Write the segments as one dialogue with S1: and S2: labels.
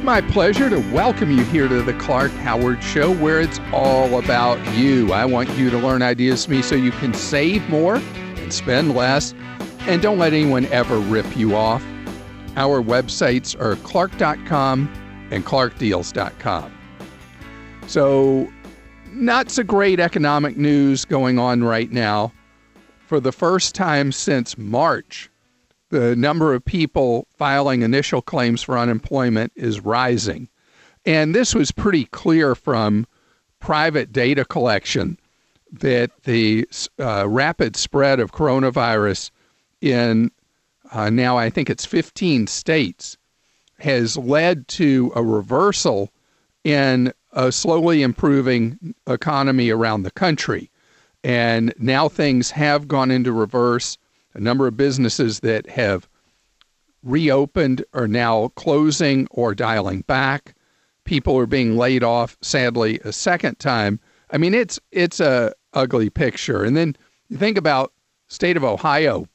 S1: It's my pleasure to welcome you here to the Clark Howard Show, where it's all about you. I want you to learn ideas from me so you can save more and spend less, and don't let anyone ever rip you off. Our websites are clark.com and clarkdeals.com. So, not so great economic news going on right now. For the first time since March, the number of people filing initial claims for unemployment is rising. And this was pretty clear from private data collection that the uh, rapid spread of coronavirus in uh, now I think it's 15 states has led to a reversal in a slowly improving economy around the country. And now things have gone into reverse. A number of businesses that have reopened are now closing or dialing back. People are being laid off, sadly, a second time. I mean, it's it's a ugly picture. And then you think about state of Ohio,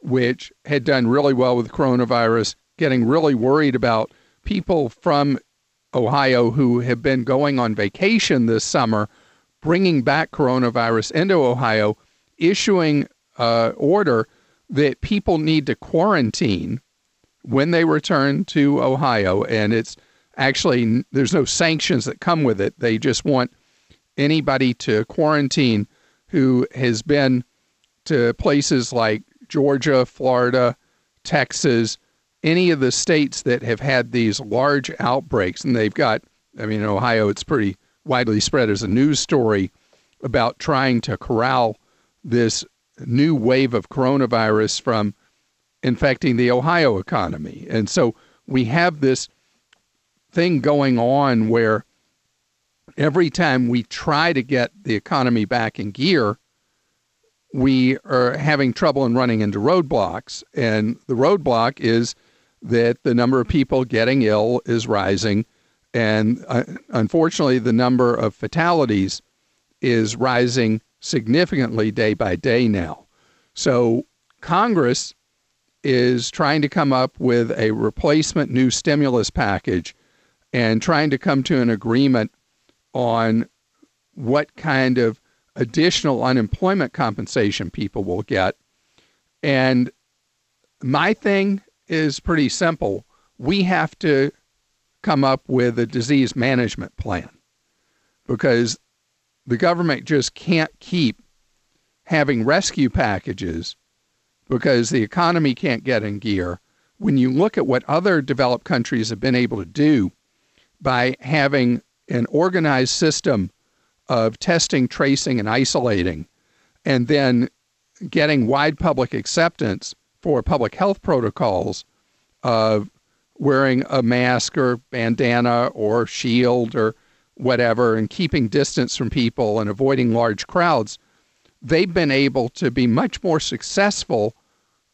S1: which had done really well with coronavirus, getting really worried about people from Ohio who have been going on vacation this summer, bringing back coronavirus into Ohio, issuing uh, order that people need to quarantine when they return to Ohio. And it's actually, there's no sanctions that come with it. They just want anybody to quarantine who has been to places like Georgia, Florida, Texas, any of the states that have had these large outbreaks. And they've got, I mean, in Ohio, it's pretty widely spread as a news story about trying to corral this new wave of coronavirus from infecting the Ohio economy. And so we have this thing going on where every time we try to get the economy back in gear, we are having trouble in running into roadblocks. And the roadblock is that the number of people getting ill is rising. And uh, unfortunately, the number of fatalities is rising significantly day by day now. So Congress is trying to come up with a replacement new stimulus package and trying to come to an agreement on what kind of additional unemployment compensation people will get. And my thing is pretty simple. We have to come up with a disease management plan because the government just can't keep having rescue packages because the economy can't get in gear. When you look at what other developed countries have been able to do by having an organized system of testing, tracing, and isolating, and then getting wide public acceptance for public health protocols of wearing a mask or bandana or shield or whatever and keeping distance from people and avoiding large crowds, they've been able to be much more successful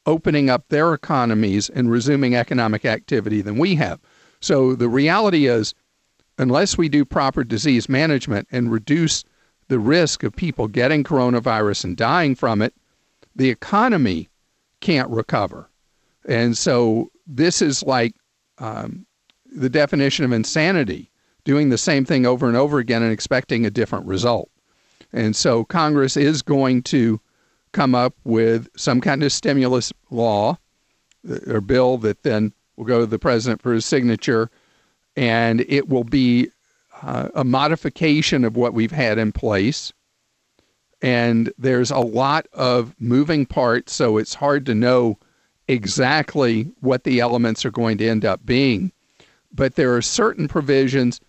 S1: opening up their economies and resuming economic activity than we have. So the reality is, unless we do proper disease management and reduce the risk of people getting coronavirus and dying from it, the economy can't recover. And so this is like um, the definition of insanity doing the same thing over and over again and expecting a different result. And so Congress is going to come up with some kind of stimulus law uh, or bill that then will go to the president for his signature, and it will be uh, a modification of what we've had in place. And there's a lot of moving parts, so it's hard to know exactly what the elements are going to end up being. But there are certain provisions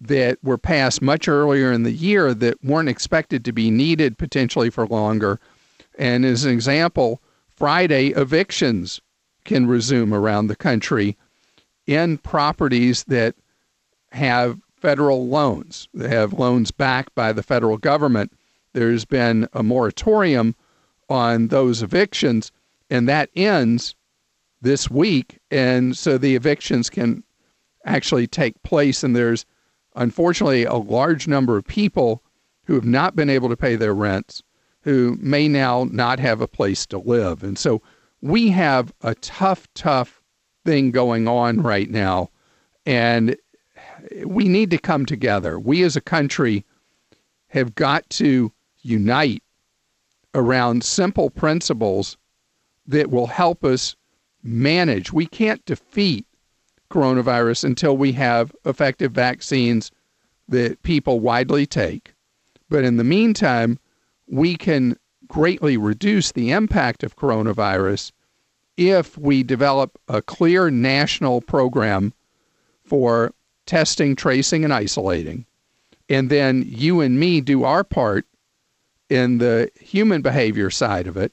S1: that were passed much earlier in the year that weren't expected to be needed potentially for longer. And as an example, Friday evictions can resume around the country in properties that have federal loans. They have loans backed by the federal government. There's been a moratorium on those evictions, and that ends this week. And so the evictions can actually take place, and there's unfortunately, a large number of people who have not been able to pay their rents who may now not have a place to live. And so we have a tough, tough thing going on right now. And we need to come together. We as a country have got to unite around simple principles that will help us manage. We can't defeat coronavirus until we have effective vaccines that people widely take. But in the meantime, we can greatly reduce the impact of coronavirus if we develop a clear national program for testing, tracing, and isolating. And then you and me do our part in the human behavior side of it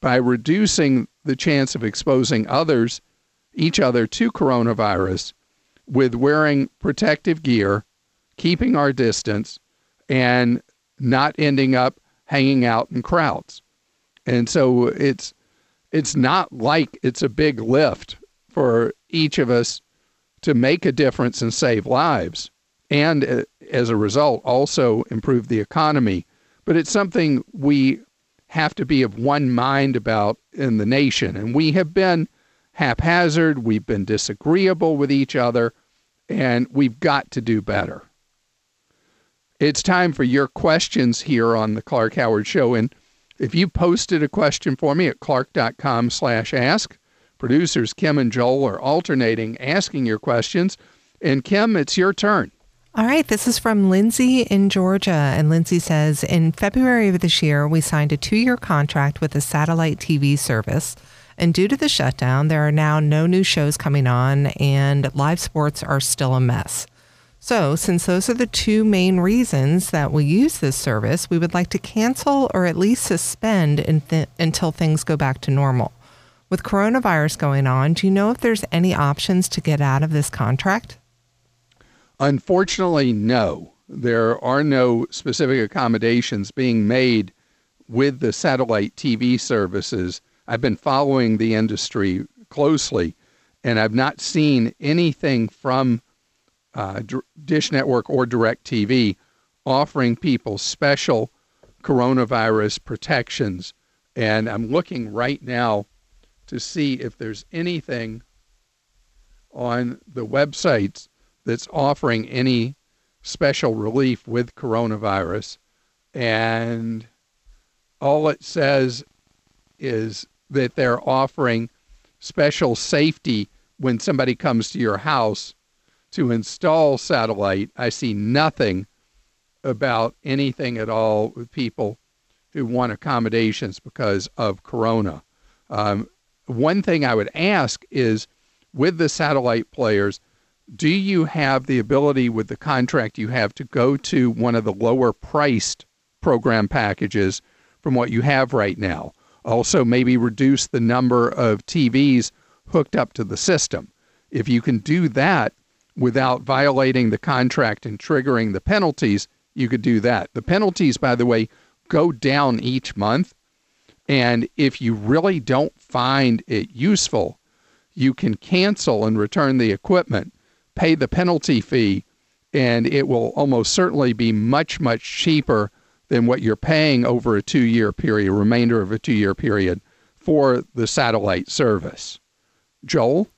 S1: by reducing the chance of exposing others, each other to coronavirus with wearing protective gear, keeping our distance, and not ending up hanging out in crowds. And so it's it's not like it's a big lift for each of us to make a difference and save lives, and uh, as a result, also improve the economy. But it's something we have to be of one mind about in the nation. And we have been haphazard, we've been disagreeable with each other, and we've got to do better. It's time for your questions here on the Clark Howard Show. And if you posted a question for me at clark.com slash ask, Producers Kim and Joel are alternating asking your questions. And Kim, it's your turn.
S2: All right, this is from Lindsay in Georgia. And Lindsay says In February of this year, we signed a two year contract with a satellite TV service. And due to the shutdown, there are now no new shows coming on, and live sports are still a mess. So, since those are the two main reasons that we use this service, we would like to cancel or at least suspend th- until things go back to normal. With coronavirus going on, do you know if there's any options to get out of this contract?
S1: Unfortunately, no. There are no specific accommodations being made with the satellite TV services. I've been following the industry closely, and I've not seen anything from uh, Dish Network or DirecTV offering people special coronavirus protections. And I'm looking right now to see if there's anything on the websites that's offering any special relief with coronavirus. And all it says is that they're offering special safety when somebody comes to your house to install satellite. I see nothing about anything at all with people who want accommodations because of corona. Um, one thing I would ask is with the satellite players, do you have the ability with the contract you have to go to one of the lower priced program packages from what you have right now? Also, maybe reduce the number of TVs hooked up to the system. If you can do that without violating the contract and triggering the penalties, you could do that. The penalties, by the way, go down each month and if you really don't find it useful, you can cancel and return the equipment, pay the penalty fee, and it will almost certainly be much, much cheaper than what you're paying over a two year period, remainder of a two year period for the satellite service. Joel?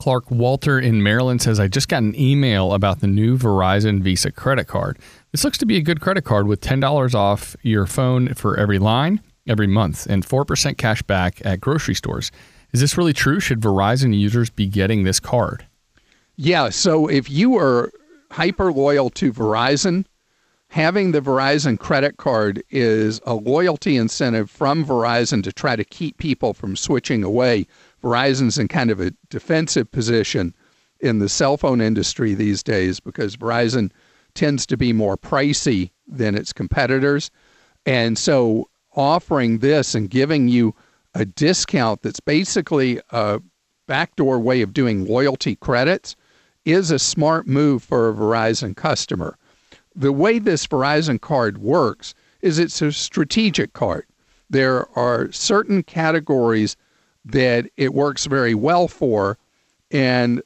S3: Clark Walter in Maryland says, I just got an email about the new Verizon Visa credit card. This looks to be a good credit card with $10 off your phone for every line every month and 4% cash back at grocery stores. Is this really true? Should Verizon users be getting this card?
S1: Yeah. So if you are hyper loyal to Verizon, having the Verizon credit card is a loyalty incentive from Verizon to try to keep people from switching away. Verizon's in kind of a defensive position in the cell phone industry these days because Verizon tends to be more pricey than its competitors. And so offering this and giving you a discount that's basically a backdoor way of doing loyalty credits is a smart move for a Verizon customer. The way this Verizon card works is it's a strategic card. There are certain categories that it works very well for and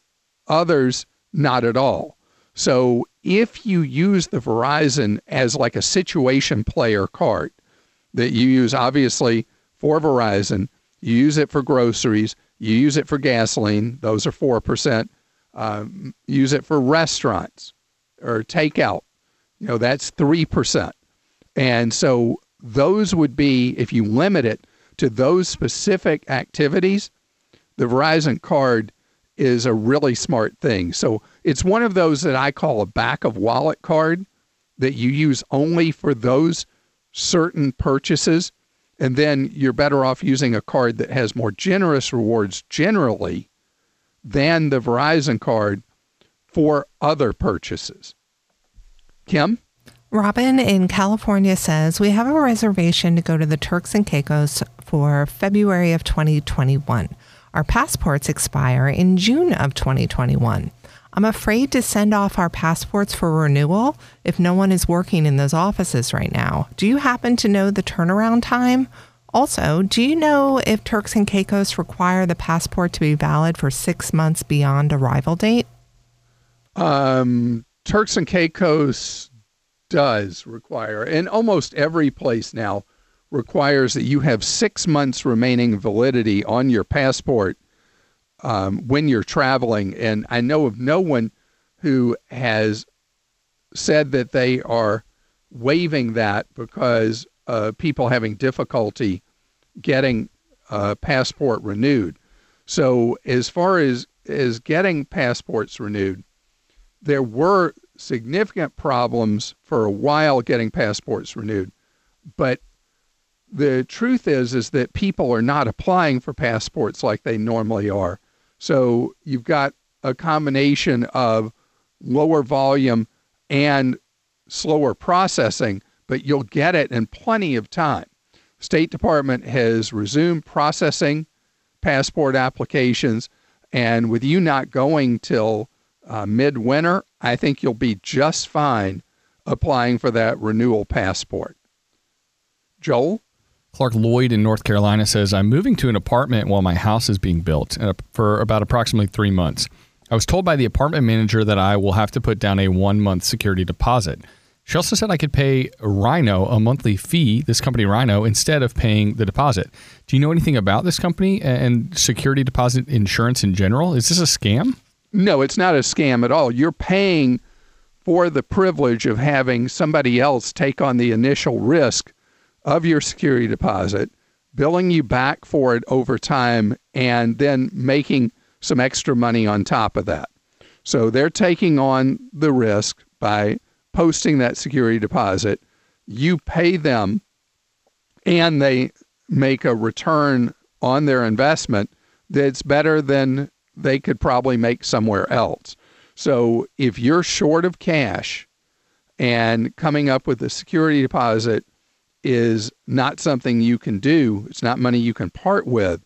S1: others not at all. So if you use the Verizon as like a situation player card, that you use obviously for Verizon. You use it for groceries. You use it for gasoline. Those are 4%. Um, use it for restaurants or takeout. You know, that's 3%. And so those would be, if you limit it to those specific activities, the Verizon card is a really smart thing. So it's one of those that I call a back of wallet card that you use only for those certain purchases. And then you're better off using a card that has more generous rewards generally than the Verizon card for other purchases. Kim?
S2: Robin in California says we have a reservation to go to the Turks and Caicos for February of 2021. Our passports expire in June of 2021. I'm afraid to send off our passports for renewal if no one is working in those offices right now. Do you happen to know the turnaround time? Also, do you know if Turks and Caicos require the passport to be valid for six months beyond arrival date?
S1: Um, Turks and Caicos does require, and almost every place now requires that you have six months remaining validity on your passport um, when you're traveling. And I know of no one who has said that they are waiving that because uh, people having difficulty getting a passport renewed. So as far as as getting passports renewed, there were significant problems for a while getting passports renewed, but the truth is is that people are not applying for passports like they normally are. So you've got a combination of lower volume and slower processing, but you'll get it in plenty of time. State Department has resumed processing passport applications, and with you not going till uh, midwinter, I think you'll be just fine applying for that renewal passport. Joel?
S3: Clark Lloyd in North Carolina says, I'm moving to an apartment while my house is being built uh, for about approximately three months. I was told by the apartment manager that I will have to put down a one month security deposit. She also said I could pay Rhino a monthly fee, this company Rhino, instead of paying the deposit. Do you know anything about this company and security deposit insurance in general? Is this a scam?
S1: No, it's not a scam at all. You're paying for the privilege of having somebody else take on the initial risk of your security deposit, billing you back for it over time, and then making some extra money on top of that. So they're taking on the risk by posting that security deposit. You pay them, and they make a return on their investment that's better than they could probably make somewhere else. So if you're short of cash and coming up with a security deposit is not something you can do, it's not money you can part with,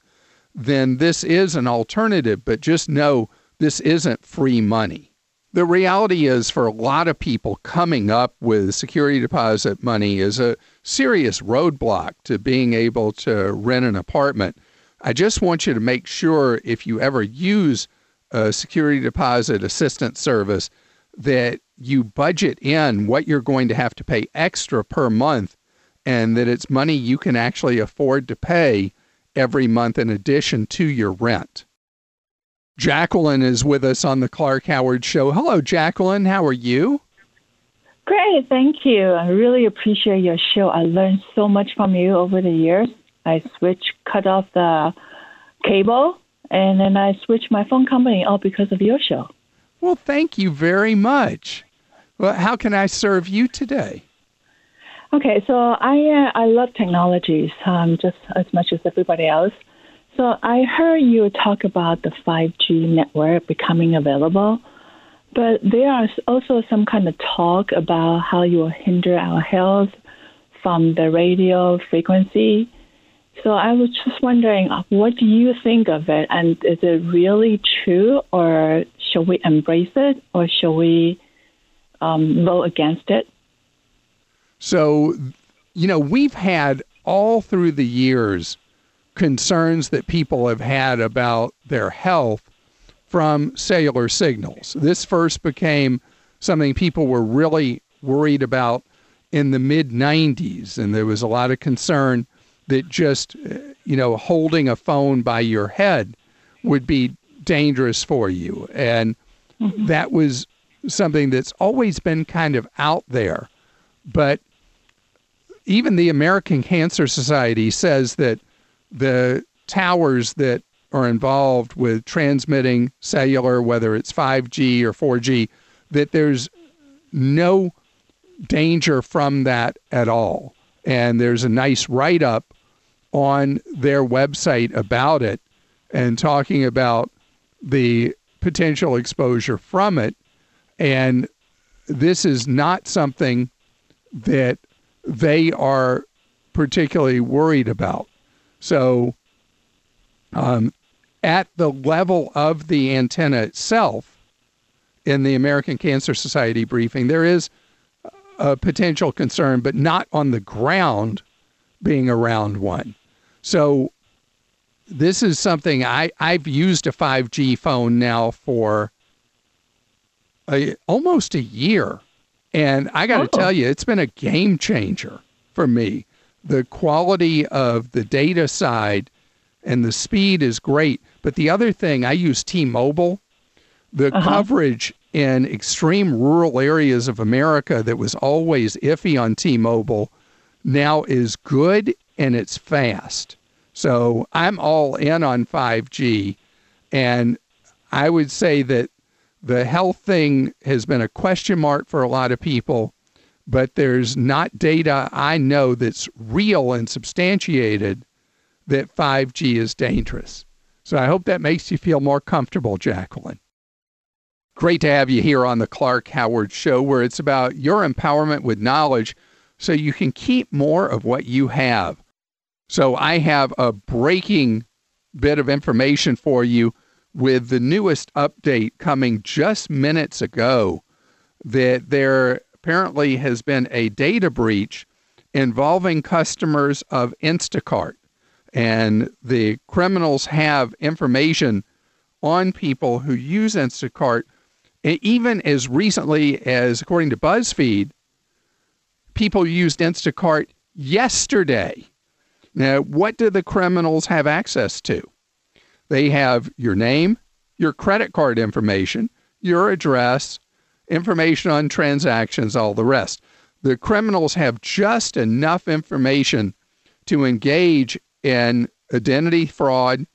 S1: then this is an alternative. But just know this isn't free money. The reality is, for a lot of people, coming up with security deposit money is a serious roadblock to being able to rent an apartment. I just want you to make sure if you ever use a security deposit assistance service that you budget in what you're going to have to pay extra per month and that it's money you can actually afford to pay every month in addition to your rent. Jacqueline is with us on the Clark Howard Show. Hello, Jacqueline. How are you?
S4: Great, thank you. I really appreciate your show. I learned so much from you over the years. I switch, cut off the cable, and then I switch my phone company all because of your show.
S1: Well, thank you very much. Well, how can I serve you today?
S4: Okay, so I uh, I love technologies um, just as much as everybody else. So I heard you talk about the 5G network becoming available, but there are also some kind of talk about how you will hinder our health from the radio frequency. So I was just wondering, uh, what do you think of it, and is it really true, or should we embrace it, or should we um, vote against it?
S1: So, you know, we've had all through the years concerns that people have had about their health from cellular signals. This first became something people were really worried about in the mid 90s, and there was a lot of concern that just, you know, holding a phone by your head would be dangerous for you. And mm-hmm. that was something that's always been kind of out there. But even the American Cancer Society says that the towers that are involved with transmitting cellular, whether it's 5G or 4G, that there's no danger from that at all. And there's a nice write up on their website about it and talking about the potential exposure from it. And this is not something that they are particularly worried about. So, um, at the level of the antenna itself, in the American Cancer Society briefing, there is a potential concern, but not on the ground being around one. So this is something I, I've used a 5G phone now for a, almost a year. And I got to oh. tell you, it's been a game changer for me. The quality of the data side and the speed is great. But the other thing, I use T Mobile. The uh-huh. coverage in extreme rural areas of America that was always iffy on T Mobile now is good and it's fast. So I'm all in on 5G. And I would say that the health thing has been a question mark for a lot of people, but there's not data I know that's real and substantiated that 5G is dangerous. So I hope that makes you feel more comfortable, Jacqueline. Great to have you here on the Clark Howard Show, where it's about your empowerment with knowledge so you can keep more of what you have. So I have a breaking bit of information for you with the newest update coming just minutes ago that there apparently has been a data breach involving customers of Instacart. And the criminals have information on people who use Instacart even as recently as, according to BuzzFeed, people used Instacart yesterday. Now, what do the criminals have access to? They have your name, your credit card information, your address, information on transactions, all the rest. The criminals have just enough information to engage in identity fraud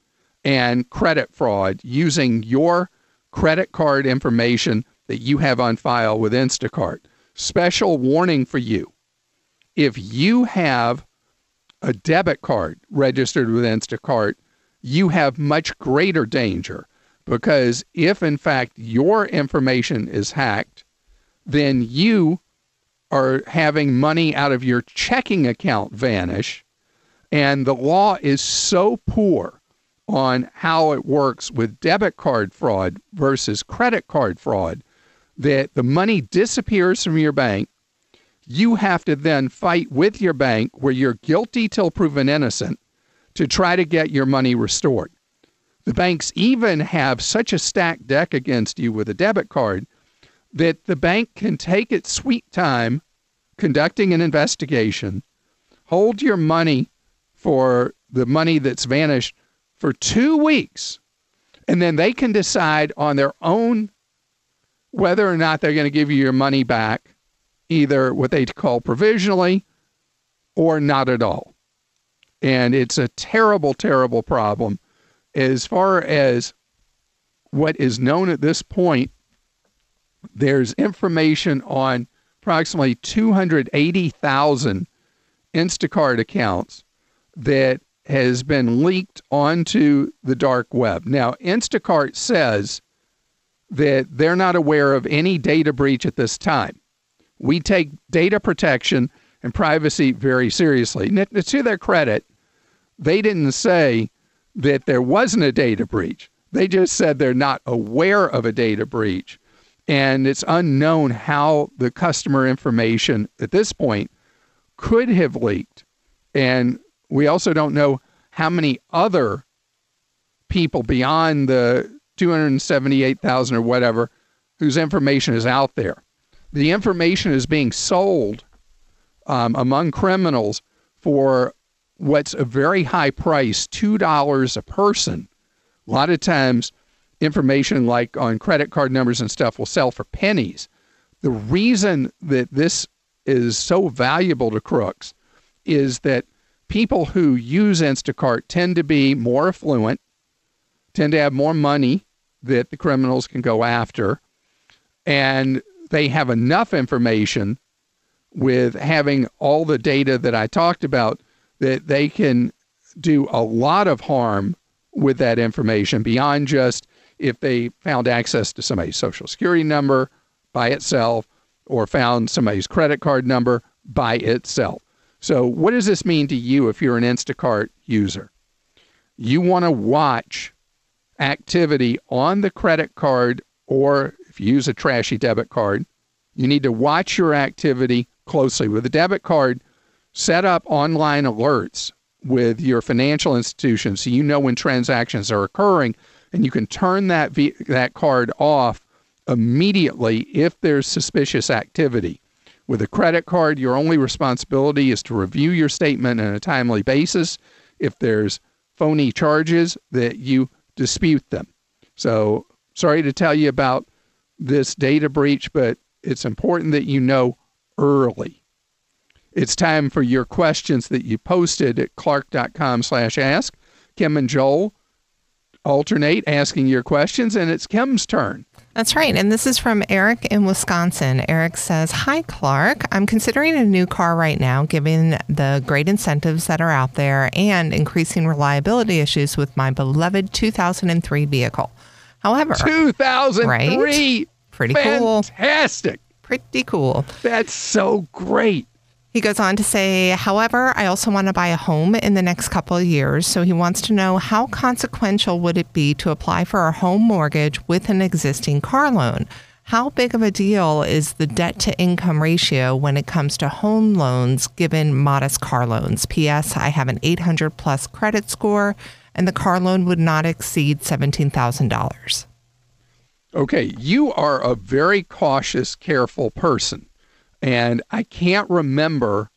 S1: and credit fraud using your credit card information that you have on file with Instacart. Special warning for you. If you have a debit card registered with Instacart, you have much greater danger because if in fact your information is hacked, then you are having money out of your checking account vanish. And the law is so poor on how it works with debit card fraud versus credit card fraud that the money disappears from your bank. You have to then fight with your bank where you're guilty till proven innocent to try to get your money restored. The banks even have such a stacked deck against you with a debit card that the bank can take its sweet time conducting an investigation, hold your money for the money that's vanished for two weeks, and then they can decide on their own whether or not they're going to give you your money back, either what they call provisionally or not at all. And it's a terrible, terrible problem. As far as what is known at this point, there's information on approximately 280,000 Instacart accounts that has been leaked onto the dark web. Now, Instacart says that they're not aware of any data breach at this time. We take data protection and privacy very seriously. To their credit, they didn't say that there wasn't a data breach. They just said they're not aware of a data breach. And it's unknown how the customer information at this point could have leaked. And we also don't know how many other people beyond the 278,000 or whatever whose information is out there. The information is being sold um, among criminals for what's a very high price $2 a person. A lot of times information like on credit card numbers and stuff will sell for pennies. The reason that this is so valuable to crooks is that people who use Instacart tend to be more affluent, tend to have more money that the criminals can go after, and they have enough information with having all the data that I talked about that they can do a lot of harm with that information beyond just if they found access to somebody's social security number by itself or found somebody's credit card number by itself. So, what does this mean to you if you're an Instacart user? You want to watch activity on the credit card, or if you use a trashy debit card, you need to watch your activity closely. With a debit card, set up online alerts with your financial institution so you know when transactions are occurring and you can turn that that card off immediately if there's suspicious activity. With a credit card, your only responsibility is to review your statement on a timely basis. If there's phony charges, that you dispute them. So, sorry to tell you about this data breach, but it's important that you know early. It's time for your questions that you posted at clark.com slash ask. Kim and Joel alternate asking your questions, and it's Kim's turn.
S2: That's right. And this is from Eric in Wisconsin. Eric says, Hi, Clark. I'm considering a new car right now, given the great incentives that are out there and increasing reliability issues with my beloved 2003 vehicle. However,
S1: 2003.
S2: Right? Pretty cool.
S1: Fantastic.
S2: Pretty cool.
S1: That's so great.
S2: He goes on to say, however, I also want to buy a home in the next couple of years. So he wants to know how consequential would it be to apply for a home mortgage with an existing car loan? How big of a deal is the debt to income ratio when it comes to home loans given modest car loans? P.S. I have an 800 plus credit score and the car loan would not exceed $17,000.
S1: Okay, you are a very cautious, careful person. And I can't remember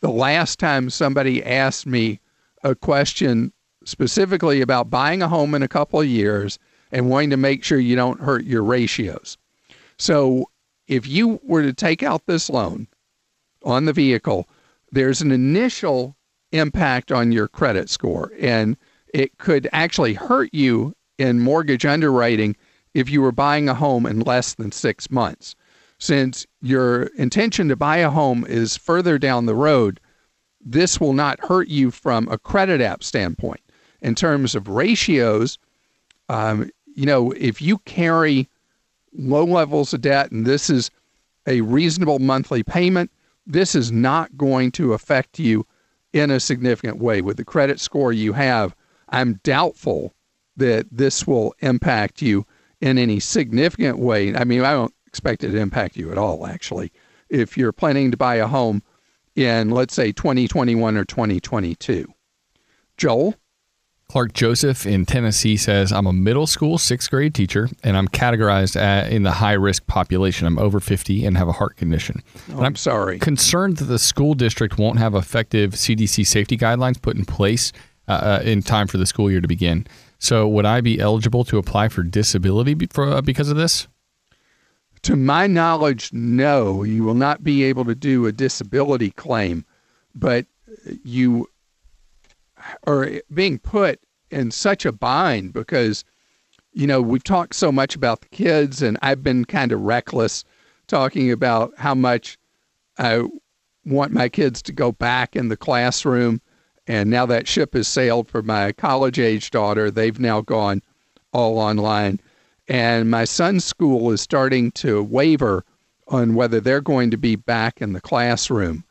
S1: the last time somebody asked me a question specifically about buying a home in a couple of years and wanting to make sure you don't hurt your ratios. So if you were to take out this loan on the vehicle, there's an initial impact on your credit score and it could actually hurt you in mortgage underwriting if you were buying a home in less than 6 months since your intention to buy a home is further down the road, this will not hurt you from a credit app standpoint. In terms of ratios, um, you know, if you carry low levels of debt and this is a reasonable monthly payment, this is not going to affect you in a significant way. With the credit score you have, I'm doubtful that this will impact you in any significant way. I mean, I don't expect it to impact you at all, actually. If you're planning to buy a home in, let's say, 2021 or 2022. Joel?
S3: Clark Joseph in Tennessee says, I'm a middle school sixth grade teacher and I'm categorized at, in the high risk population. I'm over 50 and have a heart condition.
S1: Oh, I'm sorry.
S3: Concerned that the school district won't have effective CDC safety guidelines put in place uh, uh, in time for the school year to begin. So, would I be eligible to apply for disability uh, because of this?
S1: To my knowledge, no, you will not be able to do a disability claim, but you are being put in such a bind because, you know, we've talked so much about the kids, and I've been kind of reckless talking about how much I want my kids to go back in the classroom. And now that ship has sailed for my college age daughter, they've now gone all online and my son's school is starting to waver on whether they're going to be back in the classroom.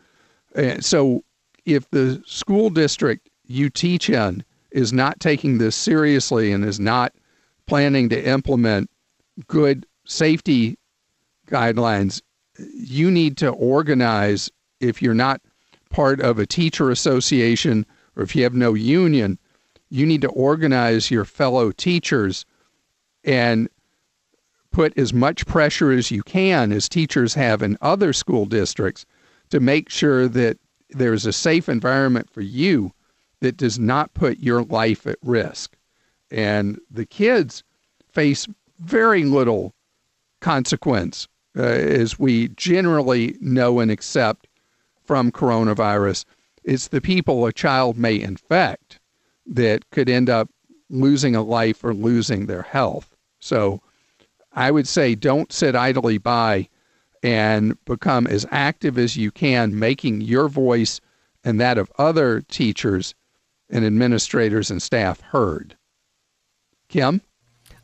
S1: And so, if the school district you teach in is not taking this seriously and is not planning to implement good safety guidelines, you need to organize. If you're not part of a teacher association or if you have no union, you need to organize your fellow teachers and put as much pressure as you can, as teachers have in other school districts, to make sure that there's a safe environment for you that does not put your life at risk. And the kids, face very little consequence, uh, as we generally know and accept from coronavirus. It's the people a child may infect that could end up losing a life or losing their health. So I would say don't sit idly by and become as active as you can, making your voice and that of other teachers and administrators and staff heard. Kim?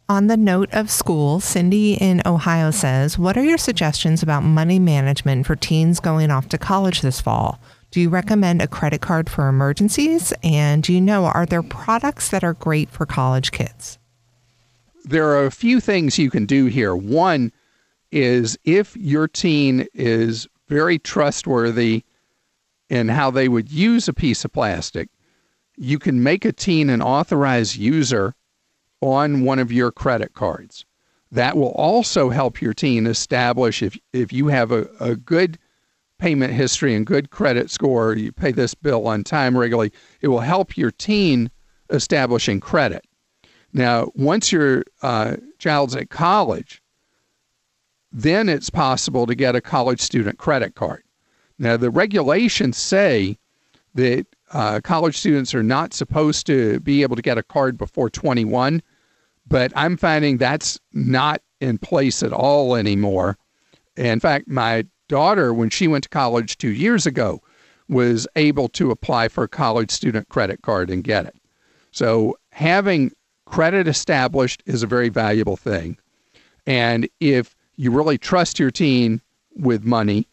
S2: On the note of school, Cindy in Ohio says, What are your suggestions about money management for teens going off to college this fall? Do you recommend a credit card for emergencies? And do you know, are there products that are great for college kids?
S1: There are a few things you can do here. One is if your teen is very trustworthy in how they would use a piece of plastic, you can make a teen an authorized user on one of your credit cards. That will also help your teen establish if, if you have a, a good payment history and good credit score, you pay this bill on time regularly, it will help your teen establishing credit. Now, once your uh, child's at college, then it's possible to get a college student credit card. Now, the regulations say that uh, college students are not supposed to be able to get a card before 21, but I'm finding that's not in place at all anymore. In fact, my daughter, when she went to college two years ago, was able to apply for a college student credit card and get it. So having credit established is a very valuable thing. And if you really trust your teen with money,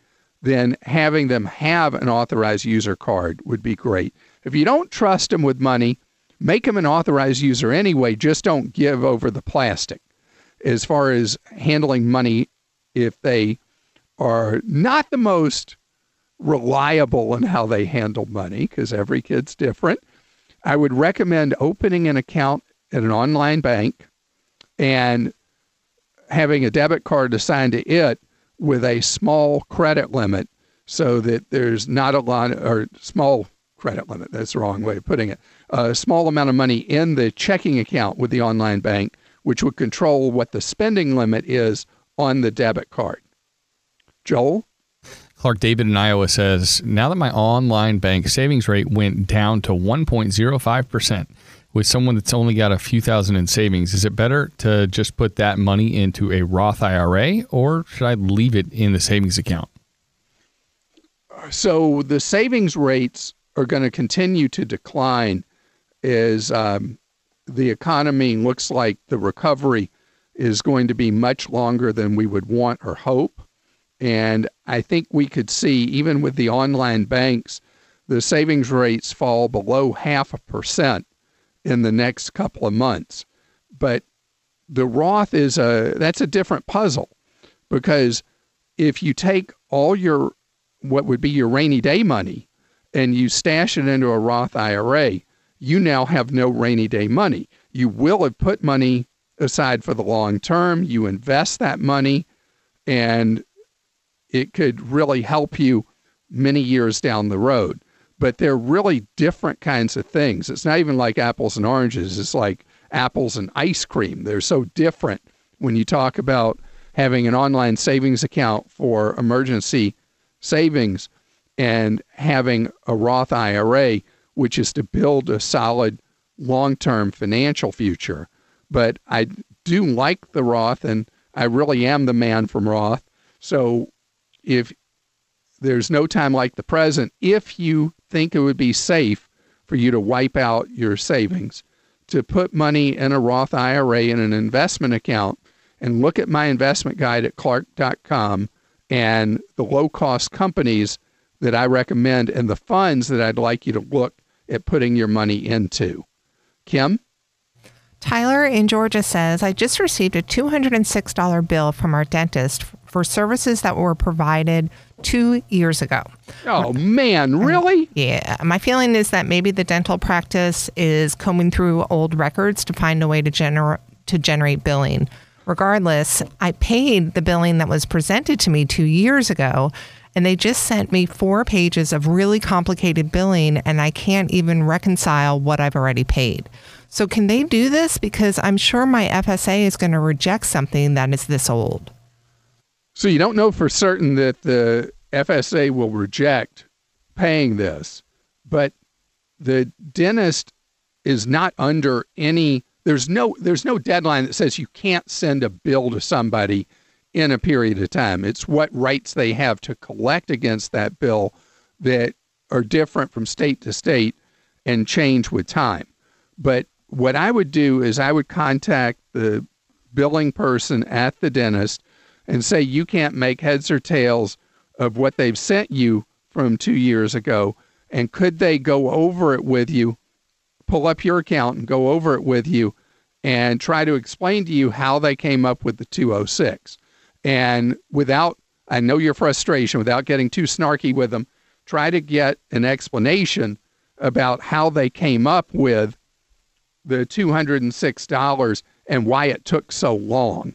S1: then having them have an authorized user card would be great. If you don't trust them with money, make them an authorized user anyway, just don't give over the plastic. As far as handling money, if they are not the most reliable in how they handle money, because every kid's different, I would recommend opening an account at an online bank and having a debit card assigned to it with a small credit limit so that there's not a lot or small credit limit that's the wrong way of putting it a small amount of money in the checking account with the online bank which would control what the spending limit is on the debit card. Joel?
S3: Clark David in Iowa says, Now that my online bank savings rate went down to 1.05%, with someone that's only got a few thousand in savings, is it better to just put that money into a Roth IRA or should I leave it in the savings account?
S1: So the savings rates are going to continue to decline as um, the economy looks like the recovery is going to be much longer than we would want or hope. And I think we could see, even with the online banks, the savings rates fall below half a percent in the next couple of months. But the Roth is a that's a different puzzle because if you take all your what would be your rainy day money and you stash it into a Roth IRA, you now have no rainy day money. You will have put money aside for the long term. You invest that money and it could really help you many years down the road but they're really different kinds of things. It's not even like apples and oranges, it's like apples and ice cream. They're so different when you talk about having an online savings account for emergency savings and having a Roth IRA, which is to build a solid long term financial future. But I do like the Roth, and I really am the man from Roth. So if there's no time like the present, if you think it would be safe for you to wipe out your savings, to put money in a Roth IRA in an investment account, and look at my investment guide at clark.com and the low cost companies that I recommend and the funds that I'd like you to look at putting your money into. Kim?
S2: Tyler in Georgia says, I just received a $206 bill from our dentist for services that were provided two years ago.
S1: Oh, man, um, really?
S2: Yeah. My feeling is that maybe the dental practice is combing through old records to find a way to, gener- to generate billing. Regardless, I paid the billing that was presented to me two years ago, and they just sent me four pages of really complicated billing, and I can't even reconcile what I've already paid. So, can they do this? Because I'm sure my FSA is going to reject something that is this old.
S1: So, you don't know for certain that the FSA will reject paying this, but the dentist is not under any there's no there's no deadline that says you can't send a bill to somebody in a period of time. It's what rights they have to collect against that bill that are different from state to state and change with time. But what I would do is I would contact the billing person at the dentist and say you can't make heads or tails of what they've sent you from 2 years ago and could they go over it with you pull up your account and go over it with you and try to explain to you how they came up with the 206. And without, I know your frustration, without getting too snarky with them, try to get an explanation about how they came up with the $206 and why it took so long.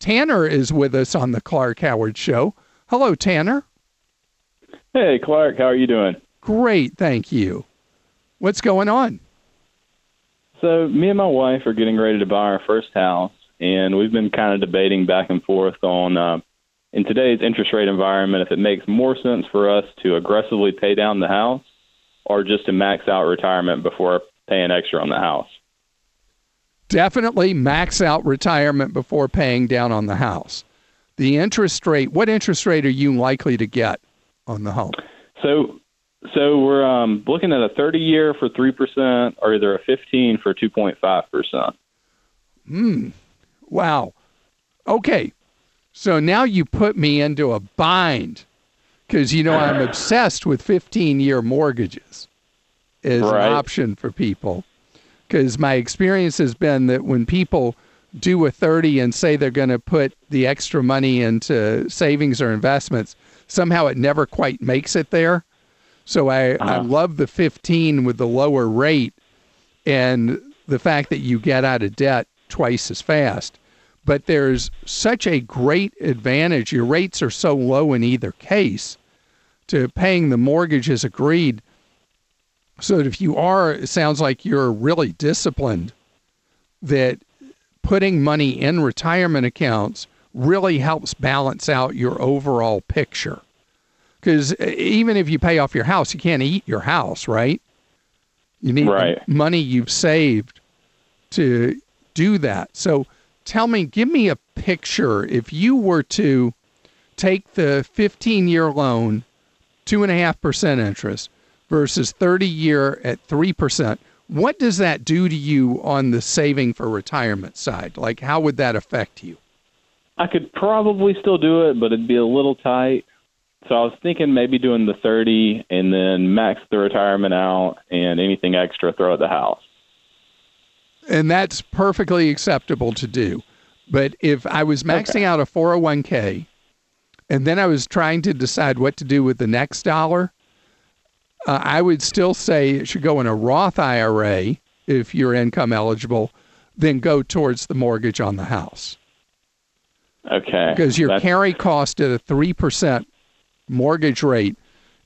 S1: Tanner is with us on the Clark Howard Show. Hello, Tanner.
S5: Hey, Clark, how are you doing?
S1: Great, thank you. What's going on?
S5: So, me and my wife are getting ready to buy our first house, and we've been kind of debating back and forth on, uh, in today's interest rate environment, if it makes more sense for us to aggressively pay down the house or just to max out retirement before paying extra on the house.
S1: Definitely max out retirement before paying down on the house. The interest rate, what interest rate are you likely to get? on the home?
S5: So, so we're um, looking at a 30 year for three percent, or either a 15 for 2.5 percent.
S1: Hmm. Wow. Okay. So now you put me into a bind because you know I'm obsessed with 15 year mortgages as
S5: right.
S1: an option for people. Because my experience has been that when people do a 30 and say they're going to put the extra money into savings or investments, somehow it never quite makes it there. So I, uh-huh. I love the 15 with the lower rate and the fact that you get out of debt twice as fast. But there's such a great advantage. Your rates are so low in either case to paying the mortgage as agreed. So if you are, it sounds like you're really disciplined, that putting money in retirement accounts really helps balance out your overall picture. Because uh, even if you pay off your house, you can't eat your house, right? You need
S5: right.
S1: money you've saved to do that. So tell me, give me a picture. If you were to take the 15 year loan, 2.5% interest, versus 30 year at 3%, what does that do to you on the saving for retirement side? Like, how would that affect you?
S5: I could probably still do it, but it'd be a little tight. So I was thinking maybe doing the 30 and then max the retirement out and anything extra throw at the house.
S1: And that's perfectly acceptable to do. But if I was maxing okay. out a 401k and then I was trying to decide what to do with the next dollar, uh, I would still say it should go in a Roth IRA if you're income eligible, then go towards the mortgage on the house.
S5: Okay.
S1: Because your That's... carry cost at a 3% mortgage rate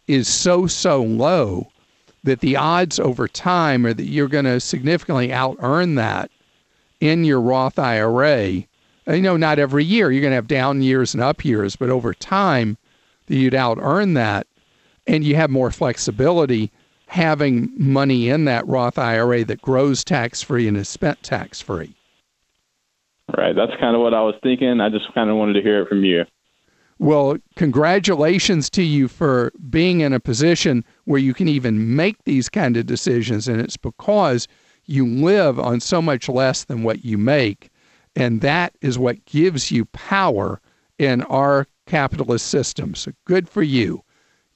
S1: is so, so low that the odds over time are that you're going to significantly out earn that in your Roth IRA. You know, not every year. You're going to have down years and up years, but over time, that you'd out earn that and you have more flexibility having money in that Roth IRA that grows tax free and is spent tax free.
S5: Right. That's kind of what I was thinking. I just kind of wanted to hear it from you.
S1: Well, congratulations to you for being in a position where you can even make these kind of decisions. And it's because you live on so much less than what you make. And that is what gives you power in our capitalist system. So good for you.